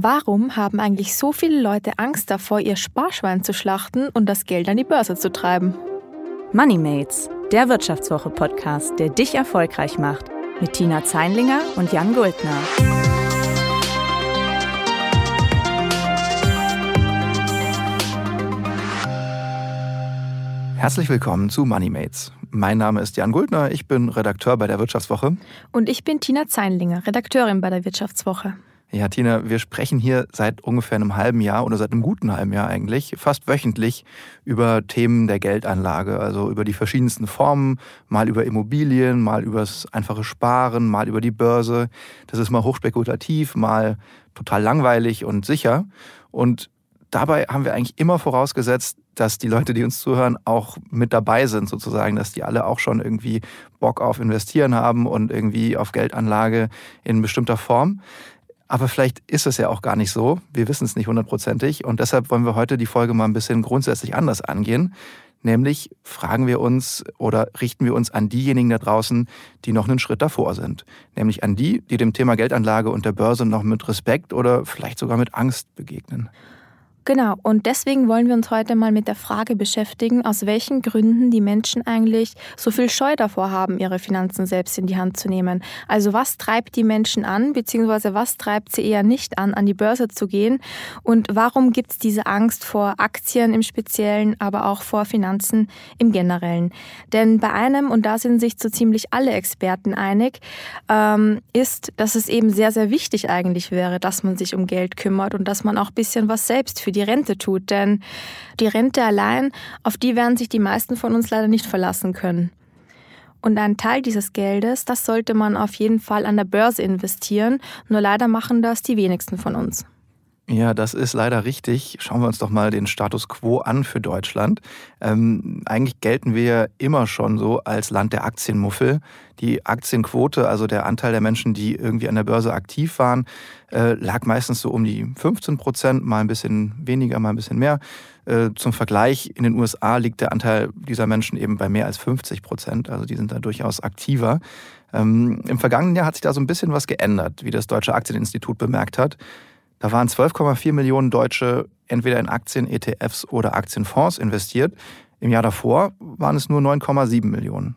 Warum haben eigentlich so viele Leute Angst davor, ihr Sparschwein zu schlachten und das Geld an die Börse zu treiben? Moneymates, der Wirtschaftswoche-Podcast, der dich erfolgreich macht, mit Tina Zeinlinger und Jan Guldner. Herzlich willkommen zu Moneymates. Mein Name ist Jan Guldner, ich bin Redakteur bei der Wirtschaftswoche. Und ich bin Tina Zeinlinger, Redakteurin bei der Wirtschaftswoche. Ja, Tina, wir sprechen hier seit ungefähr einem halben Jahr oder seit einem guten halben Jahr eigentlich, fast wöchentlich über Themen der Geldanlage, also über die verschiedensten Formen, mal über Immobilien, mal über das einfache Sparen, mal über die Börse. Das ist mal hochspekulativ, mal total langweilig und sicher. Und dabei haben wir eigentlich immer vorausgesetzt, dass die Leute, die uns zuhören, auch mit dabei sind, sozusagen, dass die alle auch schon irgendwie Bock auf Investieren haben und irgendwie auf Geldanlage in bestimmter Form. Aber vielleicht ist es ja auch gar nicht so. Wir wissen es nicht hundertprozentig. Und deshalb wollen wir heute die Folge mal ein bisschen grundsätzlich anders angehen. Nämlich fragen wir uns oder richten wir uns an diejenigen da draußen, die noch einen Schritt davor sind. Nämlich an die, die dem Thema Geldanlage und der Börse noch mit Respekt oder vielleicht sogar mit Angst begegnen. Genau, und deswegen wollen wir uns heute mal mit der Frage beschäftigen, aus welchen Gründen die Menschen eigentlich so viel Scheu davor haben, ihre Finanzen selbst in die Hand zu nehmen. Also was treibt die Menschen an, beziehungsweise was treibt sie eher nicht an, an die Börse zu gehen? Und warum gibt es diese Angst vor Aktien im Speziellen, aber auch vor Finanzen im Generellen? Denn bei einem, und da sind sich so ziemlich alle Experten einig, ähm, ist, dass es eben sehr, sehr wichtig eigentlich wäre, dass man sich um Geld kümmert und dass man auch ein bisschen was selbst für die die Rente tut. Denn die Rente allein, auf die werden sich die meisten von uns leider nicht verlassen können. Und ein Teil dieses Geldes, das sollte man auf jeden Fall an der Börse investieren. Nur leider machen das die wenigsten von uns. Ja, das ist leider richtig. Schauen wir uns doch mal den Status quo an für Deutschland. Ähm, eigentlich gelten wir immer schon so als Land der Aktienmuffel. Die Aktienquote, also der Anteil der Menschen, die irgendwie an der Börse aktiv waren, äh, lag meistens so um die 15 Prozent, mal ein bisschen weniger, mal ein bisschen mehr. Äh, zum Vergleich, in den USA liegt der Anteil dieser Menschen eben bei mehr als 50 Prozent. Also die sind da durchaus aktiver. Ähm, Im vergangenen Jahr hat sich da so ein bisschen was geändert, wie das Deutsche Aktieninstitut bemerkt hat. Da waren 12,4 Millionen Deutsche entweder in Aktien, ETFs oder Aktienfonds investiert. Im Jahr davor waren es nur 9,7 Millionen.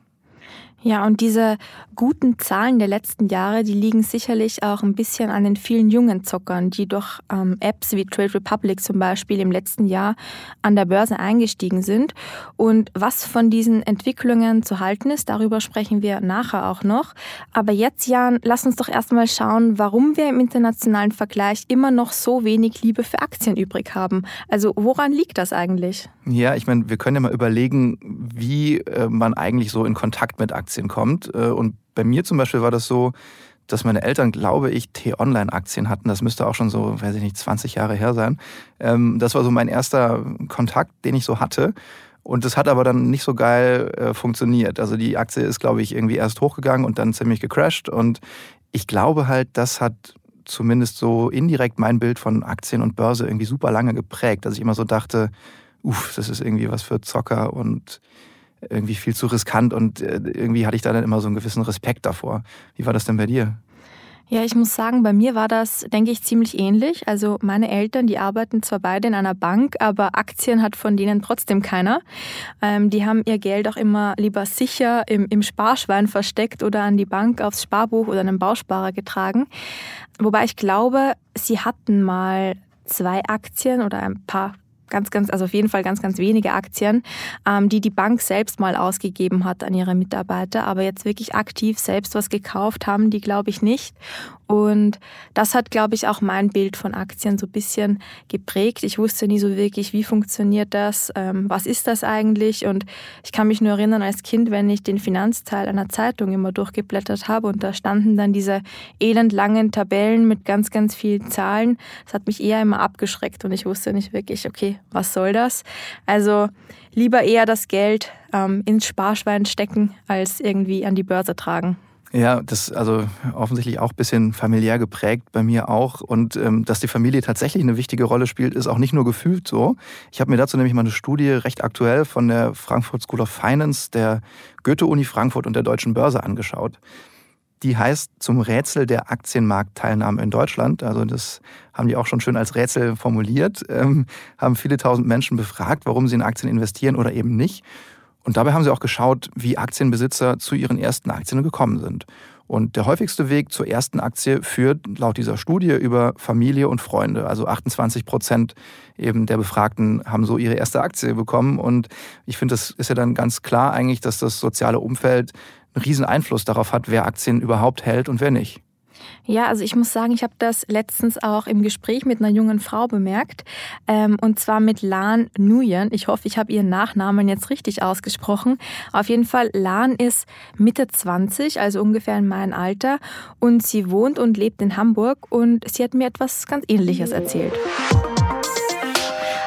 Ja, und diese guten Zahlen der letzten Jahre, die liegen sicherlich auch ein bisschen an den vielen jungen Zockern, die durch ähm, Apps wie Trade Republic zum Beispiel im letzten Jahr an der Börse eingestiegen sind. Und was von diesen Entwicklungen zu halten ist, darüber sprechen wir nachher auch noch. Aber jetzt, Jan, lass uns doch erstmal schauen, warum wir im internationalen Vergleich immer noch so wenig Liebe für Aktien übrig haben. Also woran liegt das eigentlich? Ja, ich meine, wir können ja mal überlegen, wie äh, man eigentlich so in Kontakt mit Aktien Aktien kommt. Äh, und bei mir zum Beispiel war das so, dass meine Eltern, glaube ich, T-Online-Aktien hatten. Das müsste auch schon so, weiß ich nicht, 20 Jahre her sein. Ähm, das war so mein erster Kontakt, den ich so hatte. Und das hat aber dann nicht so geil äh, funktioniert. Also die Aktie ist, glaube ich, irgendwie erst hochgegangen und dann ziemlich gecrashed. Und ich glaube halt, das hat zumindest so indirekt mein Bild von Aktien und Börse irgendwie super lange geprägt, dass ich immer so dachte, uff, das ist irgendwie was für Zocker und irgendwie viel zu riskant und äh, irgendwie hatte ich da dann immer so einen gewissen Respekt davor. Wie war das denn bei dir? Ja, ich muss sagen, bei mir war das, denke ich, ziemlich ähnlich. Also meine Eltern, die arbeiten zwar beide in einer Bank, aber Aktien hat von denen trotzdem keiner. Ähm, die haben ihr Geld auch immer lieber sicher im, im Sparschwein versteckt oder an die Bank aufs Sparbuch oder einen Bausparer getragen. Wobei ich glaube, sie hatten mal zwei Aktien oder ein paar ganz, ganz, also auf jeden Fall ganz, ganz wenige Aktien, ähm, die die Bank selbst mal ausgegeben hat an ihre Mitarbeiter. Aber jetzt wirklich aktiv selbst was gekauft haben, die glaube ich nicht. Und das hat, glaube ich, auch mein Bild von Aktien so ein bisschen geprägt. Ich wusste nie so wirklich, wie funktioniert das, ähm, was ist das eigentlich. Und ich kann mich nur erinnern als Kind, wenn ich den Finanzteil einer Zeitung immer durchgeblättert habe und da standen dann diese elendlangen Tabellen mit ganz, ganz vielen Zahlen. Das hat mich eher immer abgeschreckt und ich wusste nicht wirklich, okay, was soll das? Also lieber eher das Geld ähm, ins Sparschwein stecken, als irgendwie an die Börse tragen. Ja, das also offensichtlich auch ein bisschen familiär geprägt, bei mir auch. Und ähm, dass die Familie tatsächlich eine wichtige Rolle spielt, ist auch nicht nur gefühlt so. Ich habe mir dazu nämlich mal eine Studie recht aktuell von der Frankfurt School of Finance, der Goethe-Uni Frankfurt und der Deutschen Börse angeschaut. Die heißt zum Rätsel der Aktienmarktteilnahme in Deutschland. Also das haben die auch schon schön als Rätsel formuliert. Ähm, haben viele tausend Menschen befragt, warum sie in Aktien investieren oder eben nicht. Und dabei haben sie auch geschaut, wie Aktienbesitzer zu ihren ersten Aktien gekommen sind. Und der häufigste Weg zur ersten Aktie führt laut dieser Studie über Familie und Freunde. Also 28 Prozent eben der Befragten haben so ihre erste Aktie bekommen. Und ich finde, das ist ja dann ganz klar eigentlich, dass das soziale Umfeld einen riesen Einfluss darauf hat, wer Aktien überhaupt hält und wer nicht. Ja, also ich muss sagen, ich habe das letztens auch im Gespräch mit einer jungen Frau bemerkt. Ähm, und zwar mit Lan Nguyen. Ich hoffe, ich habe ihren Nachnamen jetzt richtig ausgesprochen. Auf jeden Fall, Lan ist Mitte 20, also ungefähr in meinem Alter. Und sie wohnt und lebt in Hamburg. Und sie hat mir etwas ganz Ähnliches erzählt.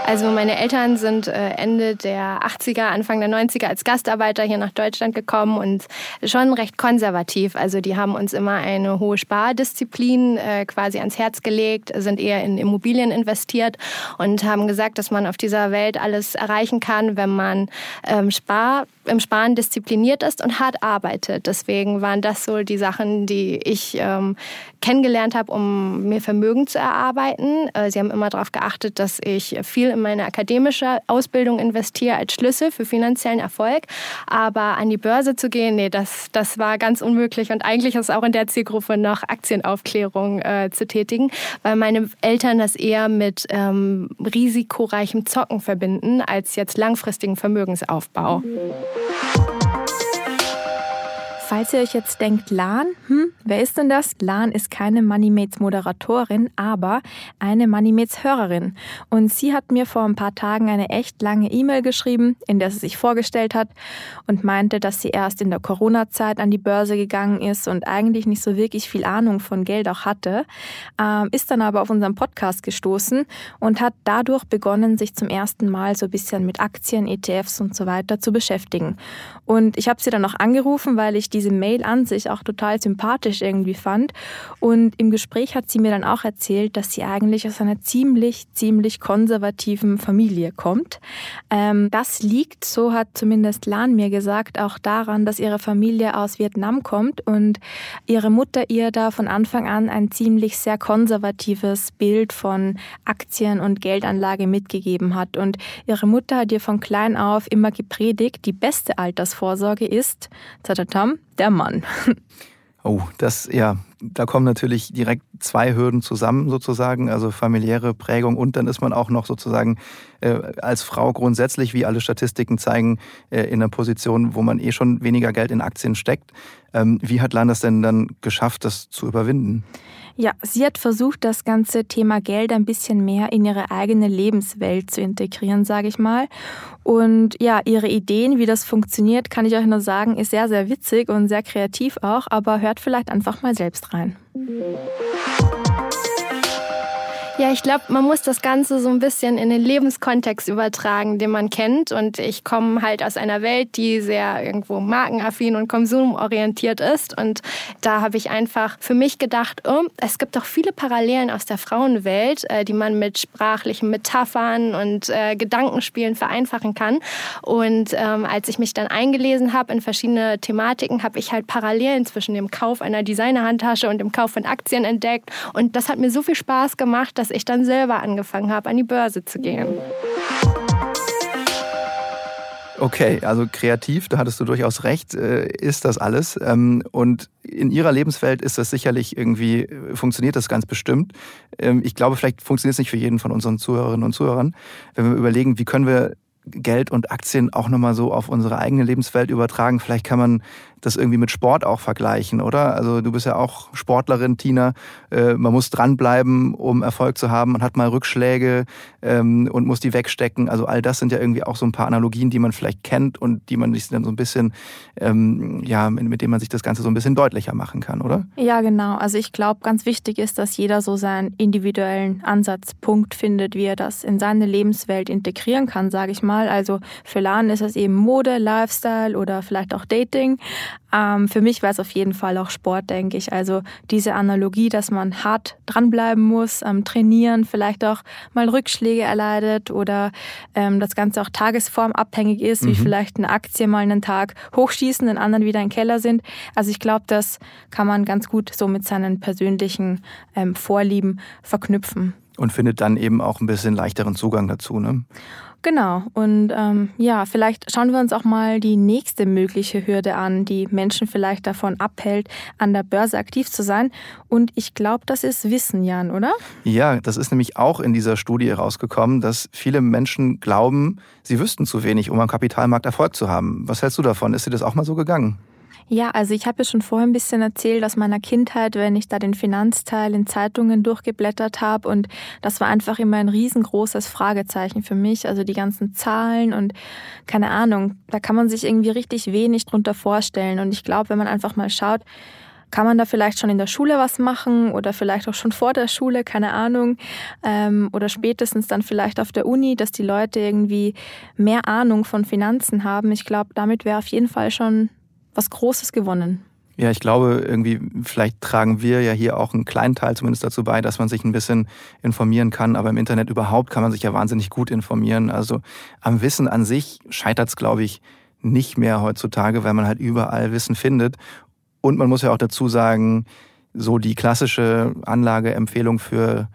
Also meine Eltern sind äh, Ende der 80er, Anfang der 90er als Gastarbeiter hier nach Deutschland gekommen und schon recht konservativ. Also die haben uns immer eine hohe Spardisziplin äh, quasi ans Herz gelegt, sind eher in Immobilien investiert und haben gesagt, dass man auf dieser Welt alles erreichen kann, wenn man ähm, Spar im Sparen diszipliniert ist und hart arbeitet. Deswegen waren das so die Sachen, die ich ähm, kennengelernt habe, um mir Vermögen zu erarbeiten. Äh, sie haben immer darauf geachtet, dass ich viel in meine akademische Ausbildung investiere als Schlüssel für finanziellen Erfolg. Aber an die Börse zu gehen, nee, das, das war ganz unmöglich. Und eigentlich ist auch in der Zielgruppe noch Aktienaufklärung äh, zu tätigen, weil meine Eltern das eher mit ähm, risikoreichem Zocken verbinden, als jetzt langfristigen Vermögensaufbau. Mhm. Falls ihr euch jetzt denkt, Lan, hm, wer ist denn das? Lan ist keine Moneymates Moderatorin, aber eine Moneymates Hörerin. Und sie hat mir vor ein paar Tagen eine echt lange E-Mail geschrieben, in der sie sich vorgestellt hat und meinte, dass sie erst in der Corona-Zeit an die Börse gegangen ist und eigentlich nicht so wirklich viel Ahnung von Geld auch hatte, ähm, ist dann aber auf unseren Podcast gestoßen und hat dadurch begonnen, sich zum ersten Mal so ein bisschen mit Aktien, ETFs und so weiter zu beschäftigen. Und ich habe sie dann noch angerufen, weil ich diese Mail an sich auch total sympathisch irgendwie fand. Und im Gespräch hat sie mir dann auch erzählt, dass sie eigentlich aus einer ziemlich, ziemlich konservativen Familie kommt. Ähm, das liegt, so hat zumindest Lan mir gesagt, auch daran, dass ihre Familie aus Vietnam kommt und ihre Mutter ihr da von Anfang an ein ziemlich sehr konservatives Bild von Aktien und Geldanlage mitgegeben hat. Und ihre Mutter hat ihr von klein auf immer gepredigt, die beste Altersvorsorge ist, tatatam, der Mann. Oh, das, ja, da kommen natürlich direkt zwei Hürden zusammen sozusagen, also familiäre Prägung und dann ist man auch noch sozusagen äh, als Frau grundsätzlich, wie alle Statistiken zeigen, äh, in einer Position, wo man eh schon weniger Geld in Aktien steckt. Ähm, wie hat Landers denn dann geschafft, das zu überwinden? Ja, sie hat versucht, das ganze Thema Geld ein bisschen mehr in ihre eigene Lebenswelt zu integrieren, sage ich mal. Und ja, ihre Ideen, wie das funktioniert, kann ich euch nur sagen, ist sehr, sehr witzig und sehr kreativ auch, aber hört vielleicht einfach mal selbst rein. Ja, ich glaube, man muss das Ganze so ein bisschen in den Lebenskontext übertragen, den man kennt. Und ich komme halt aus einer Welt, die sehr irgendwo markenaffin und konsumorientiert ist. Und da habe ich einfach für mich gedacht, oh, es gibt doch viele Parallelen aus der Frauenwelt, äh, die man mit sprachlichen Metaphern und äh, Gedankenspielen vereinfachen kann. Und ähm, als ich mich dann eingelesen habe in verschiedene Thematiken, habe ich halt Parallelen zwischen dem Kauf einer Designerhandtasche und dem Kauf von Aktien entdeckt. Und das hat mir so viel Spaß gemacht, dass ich dann selber angefangen habe, an die Börse zu gehen. Okay, also kreativ, da hattest du durchaus recht, äh, ist das alles. Ähm, und in ihrer Lebenswelt ist das sicherlich irgendwie, äh, funktioniert das ganz bestimmt. Ähm, ich glaube, vielleicht funktioniert es nicht für jeden von unseren Zuhörerinnen und Zuhörern. Wenn wir überlegen, wie können wir Geld und Aktien auch nochmal so auf unsere eigene Lebenswelt übertragen. Vielleicht kann man das irgendwie mit Sport auch vergleichen, oder? Also du bist ja auch Sportlerin, Tina. Äh, man muss dranbleiben, um Erfolg zu haben. Man hat mal Rückschläge ähm, und muss die wegstecken. Also all das sind ja irgendwie auch so ein paar Analogien, die man vielleicht kennt und die man sich dann so ein bisschen, ähm, ja, mit denen man sich das Ganze so ein bisschen deutlicher machen kann, oder? Ja, genau. Also ich glaube, ganz wichtig ist, dass jeder so seinen individuellen Ansatzpunkt findet, wie er das in seine Lebenswelt integrieren kann, sage ich mal. Also für Lan ist es eben Mode, Lifestyle oder vielleicht auch Dating. Ähm, für mich war es auf jeden Fall auch Sport, denke ich. Also diese Analogie, dass man hart dranbleiben muss, ähm, trainieren, vielleicht auch mal Rückschläge erleidet oder ähm, das Ganze auch tagesformabhängig ist, mhm. wie vielleicht eine Aktie mal einen Tag hochschießen, den anderen wieder im Keller sind. Also ich glaube, das kann man ganz gut so mit seinen persönlichen ähm, Vorlieben verknüpfen. Und findet dann eben auch ein bisschen leichteren Zugang dazu, ne? Genau. Und ähm, ja, vielleicht schauen wir uns auch mal die nächste mögliche Hürde an, die Menschen vielleicht davon abhält, an der Börse aktiv zu sein. Und ich glaube, das ist Wissen, Jan, oder? Ja, das ist nämlich auch in dieser Studie herausgekommen, dass viele Menschen glauben, sie wüssten zu wenig, um am Kapitalmarkt Erfolg zu haben. Was hältst du davon? Ist dir das auch mal so gegangen? Ja, also ich habe ja schon vorher ein bisschen erzählt aus meiner Kindheit, wenn ich da den Finanzteil in Zeitungen durchgeblättert habe und das war einfach immer ein riesengroßes Fragezeichen für mich, also die ganzen Zahlen und keine Ahnung, da kann man sich irgendwie richtig wenig drunter vorstellen und ich glaube, wenn man einfach mal schaut, kann man da vielleicht schon in der Schule was machen oder vielleicht auch schon vor der Schule, keine Ahnung, ähm, oder spätestens dann vielleicht auf der Uni, dass die Leute irgendwie mehr Ahnung von Finanzen haben. Ich glaube, damit wäre auf jeden Fall schon was Großes gewonnen. Ja, ich glaube, irgendwie, vielleicht tragen wir ja hier auch einen kleinen Teil zumindest dazu bei, dass man sich ein bisschen informieren kann. Aber im Internet überhaupt kann man sich ja wahnsinnig gut informieren. Also am Wissen an sich scheitert es, glaube ich, nicht mehr heutzutage, weil man halt überall Wissen findet. Und man muss ja auch dazu sagen, so die klassische Anlageempfehlung für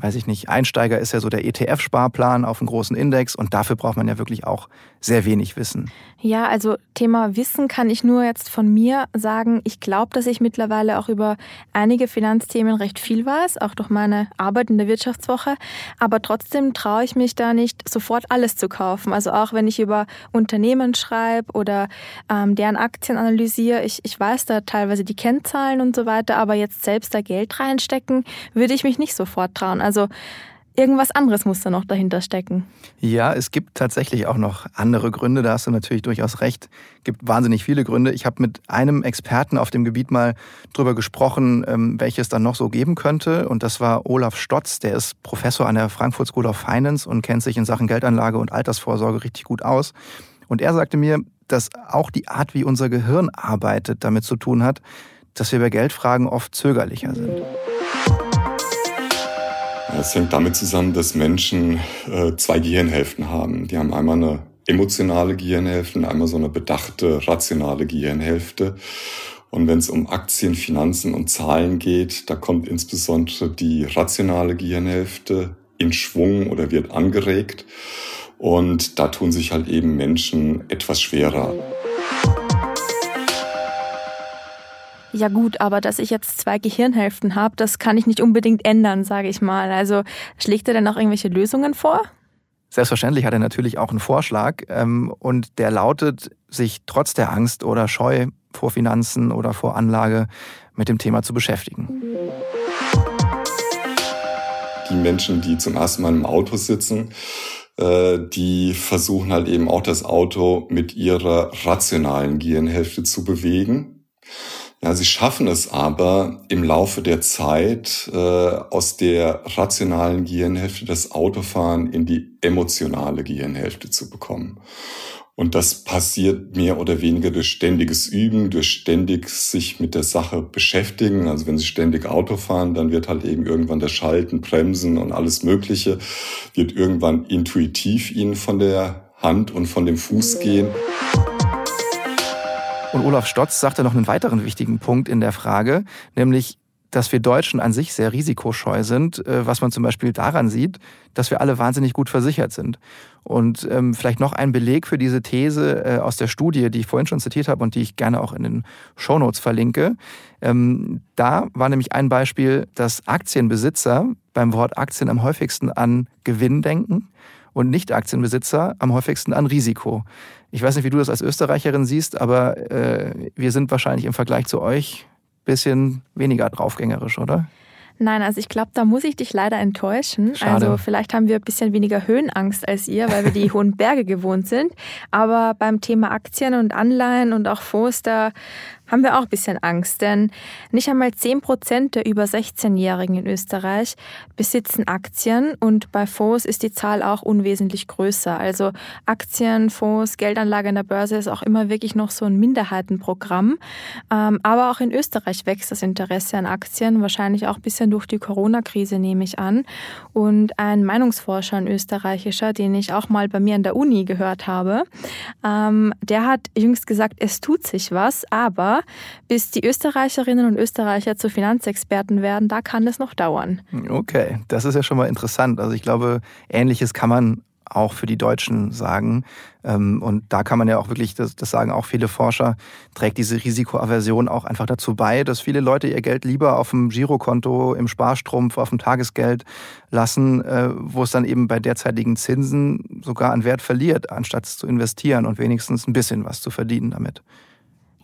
weiß ich nicht, Einsteiger ist ja so der ETF-Sparplan auf einen großen Index und dafür braucht man ja wirklich auch sehr wenig Wissen. Ja, also Thema Wissen kann ich nur jetzt von mir sagen. Ich glaube, dass ich mittlerweile auch über einige Finanzthemen recht viel weiß, auch durch meine Arbeit in der Wirtschaftswoche. Aber trotzdem traue ich mich da nicht, sofort alles zu kaufen. Also auch wenn ich über Unternehmen schreibe oder ähm, deren Aktien analysiere, ich, ich weiß da teilweise die Kennzahlen und so weiter, aber jetzt selbst da Geld reinstecken, würde ich mich nicht sofort trauen. Also irgendwas anderes muss da noch dahinter stecken. Ja, es gibt tatsächlich auch noch andere Gründe, da hast du natürlich durchaus recht. Es gibt wahnsinnig viele Gründe. Ich habe mit einem Experten auf dem Gebiet mal drüber gesprochen, ähm, welches dann noch so geben könnte. Und das war Olaf Stotz, der ist Professor an der Frankfurt School of Finance und kennt sich in Sachen Geldanlage und Altersvorsorge richtig gut aus. Und er sagte mir, dass auch die Art, wie unser Gehirn arbeitet, damit zu tun hat, dass wir bei Geldfragen oft zögerlicher sind. Es hängt damit zusammen, dass Menschen äh, zwei Gehirnhälften haben. Die haben einmal eine emotionale Gehirnhälfte und einmal so eine bedachte, rationale Gehirnhälfte. Und wenn es um Aktien, Finanzen und Zahlen geht, da kommt insbesondere die rationale Gehirnhälfte in Schwung oder wird angeregt. Und da tun sich halt eben Menschen etwas schwerer. Ja gut, aber dass ich jetzt zwei Gehirnhälften habe, das kann ich nicht unbedingt ändern, sage ich mal. Also schlägt er denn auch irgendwelche Lösungen vor? Selbstverständlich hat er natürlich auch einen Vorschlag ähm, und der lautet, sich trotz der Angst oder Scheu vor Finanzen oder vor Anlage mit dem Thema zu beschäftigen. Die Menschen, die zum ersten Mal im Auto sitzen, äh, die versuchen halt eben auch das Auto mit ihrer rationalen Gehirnhälfte zu bewegen. Ja, sie schaffen es aber im Laufe der Zeit äh, aus der rationalen Gehirnhälfte das Autofahren in die emotionale Gehirnhälfte zu bekommen. Und das passiert mehr oder weniger durch ständiges Üben, durch ständig sich mit der Sache beschäftigen. Also wenn Sie ständig Auto fahren, dann wird halt eben irgendwann das Schalten, Bremsen und alles Mögliche, wird irgendwann intuitiv Ihnen von der Hand und von dem Fuß gehen. Und Olaf Stotz sagte noch einen weiteren wichtigen Punkt in der Frage, nämlich, dass wir Deutschen an sich sehr risikoscheu sind, äh, was man zum Beispiel daran sieht, dass wir alle wahnsinnig gut versichert sind. Und ähm, vielleicht noch ein Beleg für diese These äh, aus der Studie, die ich vorhin schon zitiert habe und die ich gerne auch in den Shownotes verlinke. Ähm, da war nämlich ein Beispiel, dass Aktienbesitzer beim Wort Aktien am häufigsten an Gewinn denken und Nicht-Aktienbesitzer am häufigsten an Risiko. Ich weiß nicht, wie du das als Österreicherin siehst, aber äh, wir sind wahrscheinlich im Vergleich zu euch ein bisschen weniger draufgängerisch, oder? Nein, also ich glaube, da muss ich dich leider enttäuschen. Schade. Also vielleicht haben wir ein bisschen weniger Höhenangst als ihr, weil wir die hohen Berge gewohnt sind. Aber beim Thema Aktien und Anleihen und auch Fonds, da haben wir auch ein bisschen Angst, denn nicht einmal 10 Prozent der über 16-Jährigen in Österreich besitzen Aktien und bei Fonds ist die Zahl auch unwesentlich größer. Also Aktien, Fonds, Geldanlage in der Börse ist auch immer wirklich noch so ein Minderheitenprogramm. Ähm, aber auch in Österreich wächst das Interesse an Aktien, wahrscheinlich auch ein bisschen durch die Corona-Krise, nehme ich an. Und ein Meinungsforscher, ein österreichischer, den ich auch mal bei mir an der Uni gehört habe, ähm, der hat jüngst gesagt, es tut sich was, aber bis die Österreicherinnen und Österreicher zu Finanzexperten werden, da kann es noch dauern. Okay, das ist ja schon mal interessant. Also ich glaube, ähnliches kann man auch für die Deutschen sagen. Ähm, und da kann man ja auch wirklich, das, sagen auch viele Forscher, trägt diese Risikoaversion auch einfach dazu bei, dass viele Leute ihr Geld lieber auf dem Girokonto, im Sparstrumpf, auf dem Tagesgeld lassen, äh, wo es dann eben bei derzeitigen Zinsen sogar an Wert verliert, anstatt es zu investieren und wenigstens ein bisschen was zu verdienen damit.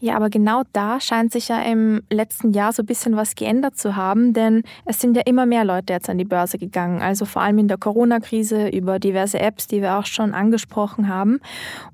Ja, aber genau da scheint sich ja im letzten Jahr so ein bisschen was geändert zu haben, denn es sind ja immer mehr Leute jetzt an die Börse gegangen. Also vor allem in der Corona-Krise über diverse Apps, die wir auch schon angesprochen haben.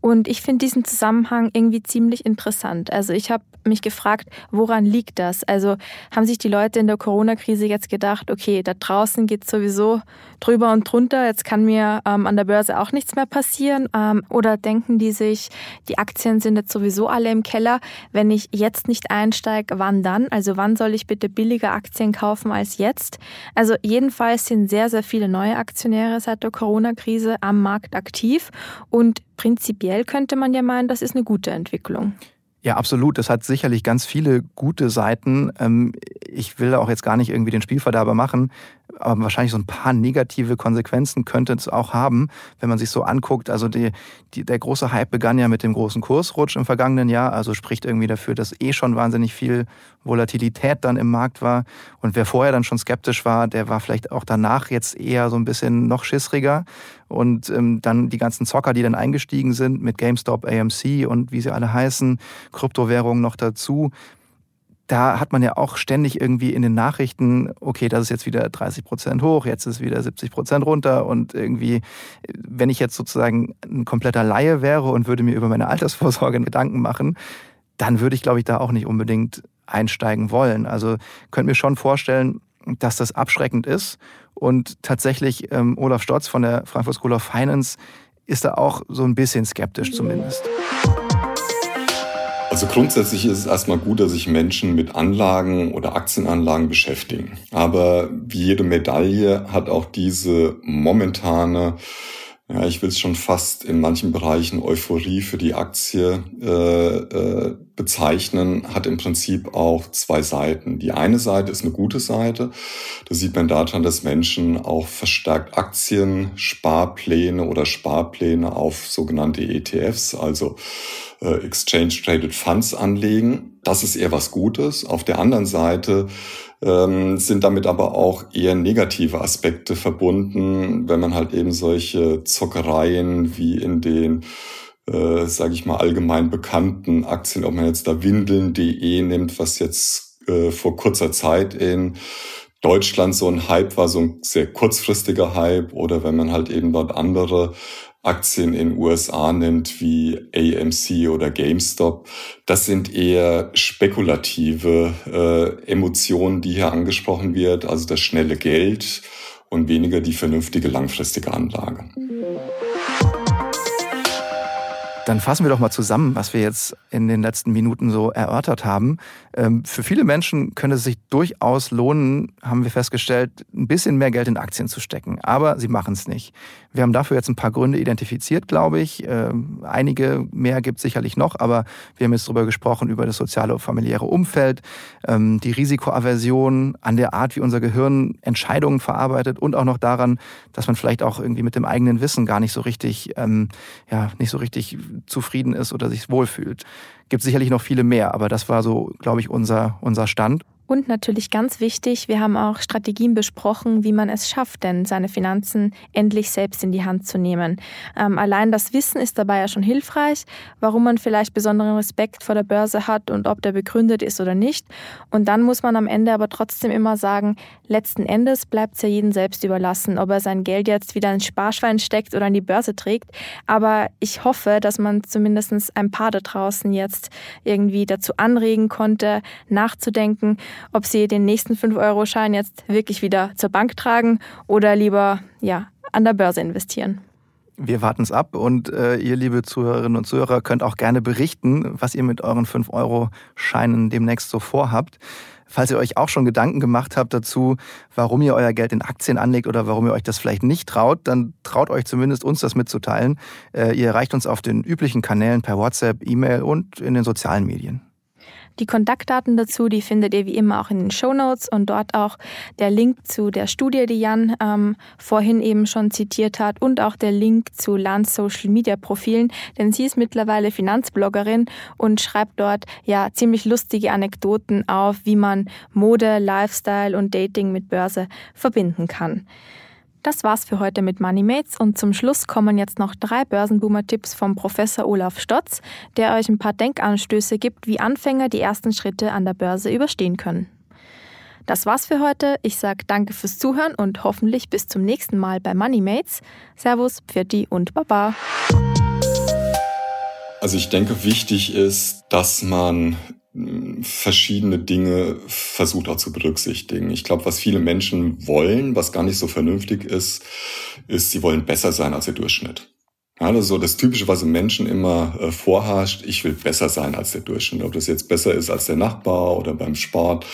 Und ich finde diesen Zusammenhang irgendwie ziemlich interessant. Also ich habe mich gefragt, woran liegt das? Also haben sich die Leute in der Corona-Krise jetzt gedacht, okay, da draußen geht sowieso drüber und drunter, jetzt kann mir ähm, an der Börse auch nichts mehr passieren? Ähm, oder denken die sich, die Aktien sind jetzt sowieso alle im Keller, wenn ich jetzt nicht einsteige, wann dann? Also wann soll ich bitte billiger Aktien kaufen als jetzt? Also jedenfalls sind sehr, sehr viele neue Aktionäre seit der Corona-Krise am Markt aktiv und prinzipiell könnte man ja meinen, das ist eine gute Entwicklung. Ja, absolut. Das hat sicherlich ganz viele gute Seiten. Ähm, ich will auch jetzt gar nicht irgendwie den Spielverderber machen aber wahrscheinlich so ein paar negative Konsequenzen könnte es auch haben, wenn man sich so anguckt. Also die, die, der große Hype begann ja mit dem großen Kursrutsch im vergangenen Jahr, also spricht irgendwie dafür, dass eh schon wahnsinnig viel Volatilität dann im Markt war. Und wer vorher dann schon skeptisch war, der war vielleicht auch danach jetzt eher so ein bisschen noch schissriger. Und ähm, dann die ganzen Zocker, die dann eingestiegen sind mit GameStop, AMC und wie sie alle heißen, Kryptowährungen noch dazu, da hat man ja auch ständig irgendwie in den Nachrichten, okay, das ist jetzt wieder 30 Prozent hoch, jetzt ist wieder 70 Prozent runter und irgendwie, wenn ich jetzt sozusagen ein kompletter Laie wäre und würde mir über meine Altersvorsorge Gedanken machen, dann würde ich, glaube ich, da auch nicht unbedingt einsteigen wollen. Also könnt mir schon vorstellen, dass das abschreckend ist und tatsächlich ähm, Olaf Stotz von der Frankfurt School of Finance ist da auch so ein bisschen skeptisch zumindest. Also grundsätzlich ist es erstmal gut, dass sich Menschen mit Anlagen oder Aktienanlagen beschäftigen. Aber wie jede Medaille hat auch diese momentane, ja, ich will es schon fast in manchen Bereichen Euphorie für die Aktie äh, äh, bezeichnen, hat im Prinzip auch zwei Seiten. Die eine Seite ist eine gute Seite. Da sieht man daran, dass Menschen auch verstärkt Aktien, Sparpläne oder Sparpläne auf sogenannte ETFs, also äh, Exchange Traded Funds anlegen. Das ist eher was Gutes. Auf der anderen Seite ähm, sind damit aber auch eher negative Aspekte verbunden, wenn man halt eben solche Zockereien wie in den äh, sage ich mal, allgemein bekannten Aktien, ob man jetzt da windeln.de nimmt, was jetzt äh, vor kurzer Zeit in Deutschland so ein Hype war, so ein sehr kurzfristiger Hype, oder wenn man halt eben dort andere Aktien in USA nimmt wie AMC oder GameStop, das sind eher spekulative äh, Emotionen, die hier angesprochen wird, also das schnelle Geld und weniger die vernünftige langfristige Anlage. Dann fassen wir doch mal zusammen, was wir jetzt in den letzten Minuten so erörtert haben. Ähm, für viele Menschen könnte es sich durchaus lohnen, haben wir festgestellt, ein bisschen mehr Geld in Aktien zu stecken. Aber sie machen es nicht. Wir haben dafür jetzt ein paar Gründe identifiziert, glaube ich. Ähm, einige mehr gibt es sicherlich noch, aber wir haben jetzt darüber gesprochen, über das soziale und familiäre Umfeld, ähm, die Risikoaversion an der Art, wie unser Gehirn Entscheidungen verarbeitet und auch noch daran, dass man vielleicht auch irgendwie mit dem eigenen Wissen gar nicht so richtig, ja, nicht so richtig zufrieden ist oder sich wohlfühlt. Gibt sicherlich noch viele mehr, aber das war so, glaube ich, unser, unser Stand. Und natürlich ganz wichtig, wir haben auch Strategien besprochen, wie man es schafft, denn seine Finanzen endlich selbst in die Hand zu nehmen. Ähm, allein das Wissen ist dabei ja schon hilfreich, warum man vielleicht besonderen Respekt vor der Börse hat und ob der begründet ist oder nicht. Und dann muss man am Ende aber trotzdem immer sagen, letzten Endes bleibt es ja jedem selbst überlassen, ob er sein Geld jetzt wieder ins Sparschwein steckt oder an die Börse trägt. Aber ich hoffe, dass man zumindest ein paar da draußen jetzt irgendwie dazu anregen konnte, nachzudenken ob sie den nächsten 5-Euro-Schein jetzt wirklich wieder zur Bank tragen oder lieber ja, an der Börse investieren. Wir warten es ab und äh, ihr, liebe Zuhörerinnen und Zuhörer, könnt auch gerne berichten, was ihr mit euren 5-Euro-Scheinen demnächst so vorhabt. Falls ihr euch auch schon Gedanken gemacht habt dazu, warum ihr euer Geld in Aktien anlegt oder warum ihr euch das vielleicht nicht traut, dann traut euch zumindest uns das mitzuteilen. Äh, ihr erreicht uns auf den üblichen Kanälen per WhatsApp, E-Mail und in den sozialen Medien. Die Kontaktdaten dazu, die findet ihr wie immer auch in den Show Notes und dort auch der Link zu der Studie, die Jan ähm, vorhin eben schon zitiert hat und auch der Link zu Lans Social Media Profilen, denn sie ist mittlerweile Finanzbloggerin und schreibt dort ja ziemlich lustige Anekdoten auf, wie man Mode, Lifestyle und Dating mit Börse verbinden kann. Das war's für heute mit Moneymates und zum Schluss kommen jetzt noch drei Börsenboomer-Tipps vom Professor Olaf Stotz, der euch ein paar Denkanstöße gibt, wie Anfänger die ersten Schritte an der Börse überstehen können. Das war's für heute. Ich sage danke fürs Zuhören und hoffentlich bis zum nächsten Mal bei Moneymates. Servus, Pfirti und Baba. Also ich denke, wichtig ist, dass man verschiedene Dinge versucht auch zu berücksichtigen. Ich glaube, was viele Menschen wollen, was gar nicht so vernünftig ist, ist, sie wollen besser sein als der Durchschnitt. Also das Typische, was im Menschen immer äh, vorherrscht, ich will besser sein als der Durchschnitt. Ob das jetzt besser ist als der Nachbar oder beim Sport,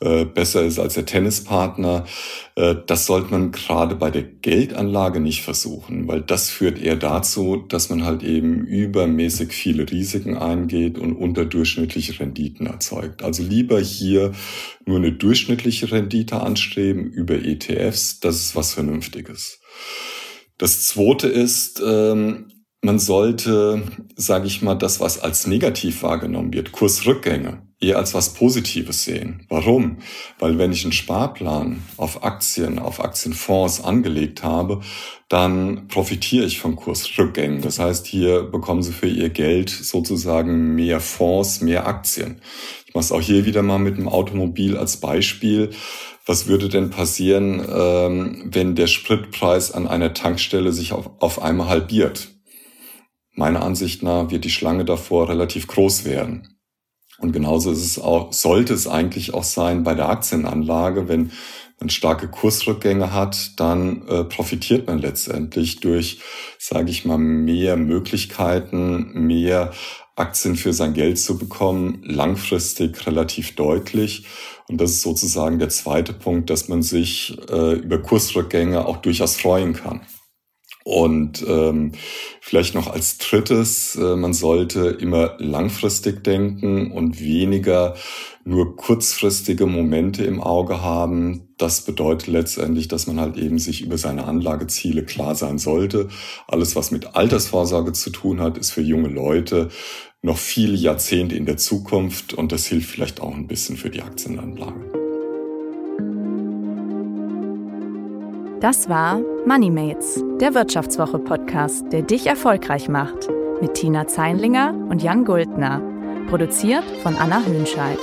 äh, besser ist als der Tennispartner, äh, das sollte man gerade bei der Geldanlage nicht versuchen, weil das führt eher dazu, dass man halt eben übermäßig viele Risiken eingeht und unterdurchschnittliche Renditen erzeugt. Also lieber hier nur eine durchschnittliche Rendite anstreben über ETFs, das ist was Vernünftiges. Das Zweite ist, ähm, man sollte, sage ich mal, das, was als negativ wahrgenommen wird, Kursrückgänge, eher als was Positives sehen. Warum? Weil wenn ich einen Sparplan auf Aktien, auf Aktienfonds angelegt habe, dann profitiere ich von Kursrückgängen. Das heißt, hier bekommen Sie für Ihr Geld sozusagen mehr Fonds, mehr Aktien. Es auch hier wieder mal mit dem Automobil als Beispiel. Was würde denn passieren, ähm, wenn der Spritpreis an einer Tankstelle sich auf, auf einmal halbiert? Meiner Ansicht nach wird die Schlange davor relativ groß werden. Und genauso ist es auch, sollte es eigentlich auch sein bei der Aktienanlage, wenn man starke Kursrückgänge hat, dann äh, profitiert man letztendlich durch, sage ich mal, mehr Möglichkeiten, mehr Aktien für sein Geld zu bekommen, langfristig relativ deutlich. Und das ist sozusagen der zweite Punkt, dass man sich äh, über Kursrückgänge auch durchaus freuen kann. Und ähm, vielleicht noch als drittes, äh, man sollte immer langfristig denken und weniger nur kurzfristige Momente im Auge haben. Das bedeutet letztendlich, dass man halt eben sich über seine Anlageziele klar sein sollte. Alles, was mit Altersvorsorge zu tun hat, ist für junge Leute noch viele Jahrzehnte in der Zukunft und das hilft vielleicht auch ein bisschen für die Aktienanlage. Das war MoneyMates, der Wirtschaftswoche-Podcast, der dich erfolgreich macht. Mit Tina Zeinlinger und Jan Guldner. Produziert von Anna Hönscheid.